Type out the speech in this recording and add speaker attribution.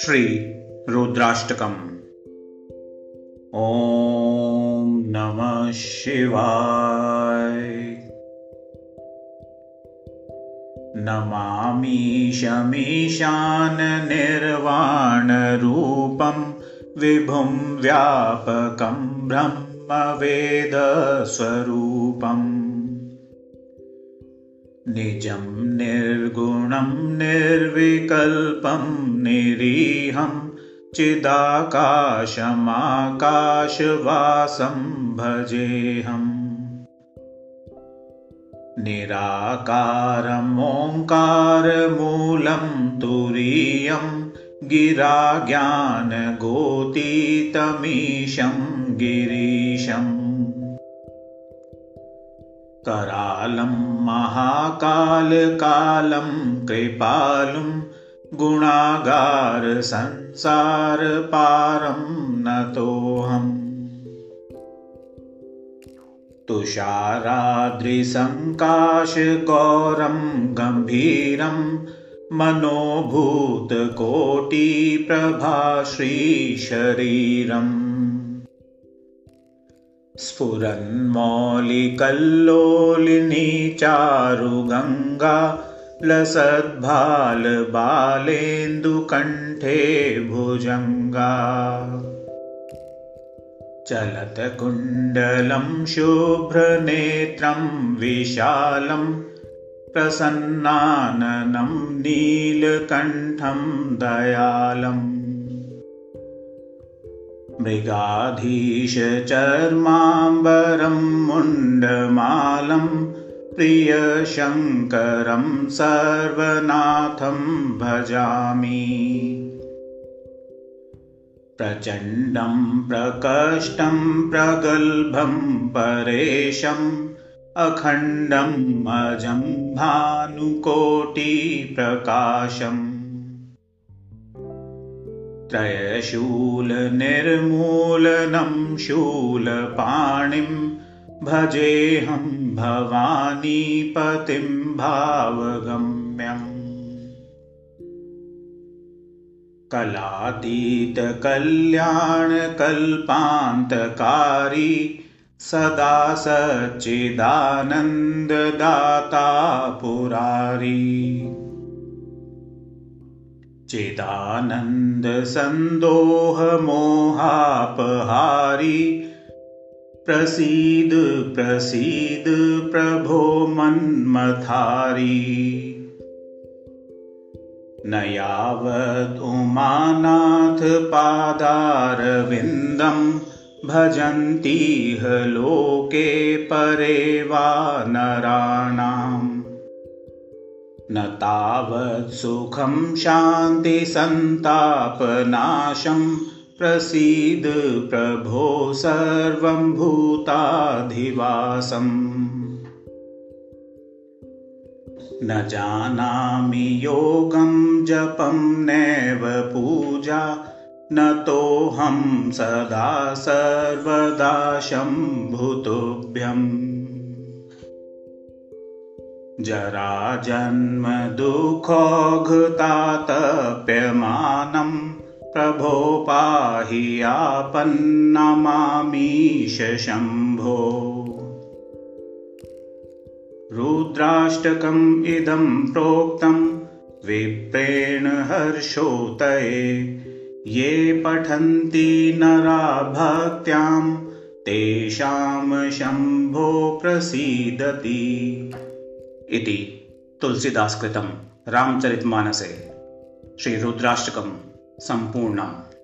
Speaker 1: श्रीरुद्राष्टकम् ॐ नमः शिवाय। निर्वाणरूपं विभुं व्यापकं ब्रह्मवेदस्वरूपम् निजं निर्गुणं निर्विकल्पं निरीहं चिदाकाशमाकाशवासं भजेऽहम् निराकारमोङ्कारमूलं तुरीयं गिराज्ञानगोतीतमीशं गिरीशम् करालं महाकालकालं कृपालुं गुणागारसंसारपारं नतोऽहम्। तुषाराद्रिसङ्काशगौरं गम्भीरं मनोभूतकोटिप्रभाश्रीशरीरम् स्फुरन्मौलिकल्लोलिनी चारुगङ्गा लसद्भालबालेन्दुकण्ठे भुजङ्गा। चलतकुण्डलं शुभ्रनेत्रं विशालं प्रसन्नाननं नीलकण्ठं दयालम् मृगाधीशचर्माम्बरं मुण्डमालं प्रियशङ्करं सर्वनाथं भजामि। प्रचण्डं प्रकष्टं प्रगल्भं परेशम् अखण्डम् अजं भानुकोटिप्रकाशम् त्रयशूलनिर्मूलनं शूलपाणिं भजेऽहं भवानीपतिं भावगम्यम् कलातीतकल्याणकल्पान्तकारी सदा सच्चिदानन्ददाता पुरारी चिदानन्दसन्दोहमोहापहारी। प्रसीद प्रसीद प्रभो मन्मथारी। न यावदुमानाथपादारविन्दं भजन्तीह लोके परे वा नराणाम् न तावत् सुखं शान्तिसन्तापनाशं प्रसीद प्रभो सर्वं भूताधिवासम्। न जानामि योगं जपं नैव पूजा न तोऽहं सदा सर्वदा शम्भुतुभ्यम् जराजन्मदुःखोघतातप्यमानं प्रभो पाहि आपन्नमामीश शम्भो रुद्राष्टकम् इदं प्रोक्तं विप्रेण हर्षोतये ये पठन्ति नरा भक्त्यां तेषां शम्भो प्रसीदति इति तुलसीदासकृतं रामचरितमानसे श्रीरुद्राष्टकं सम्पूर्णम्।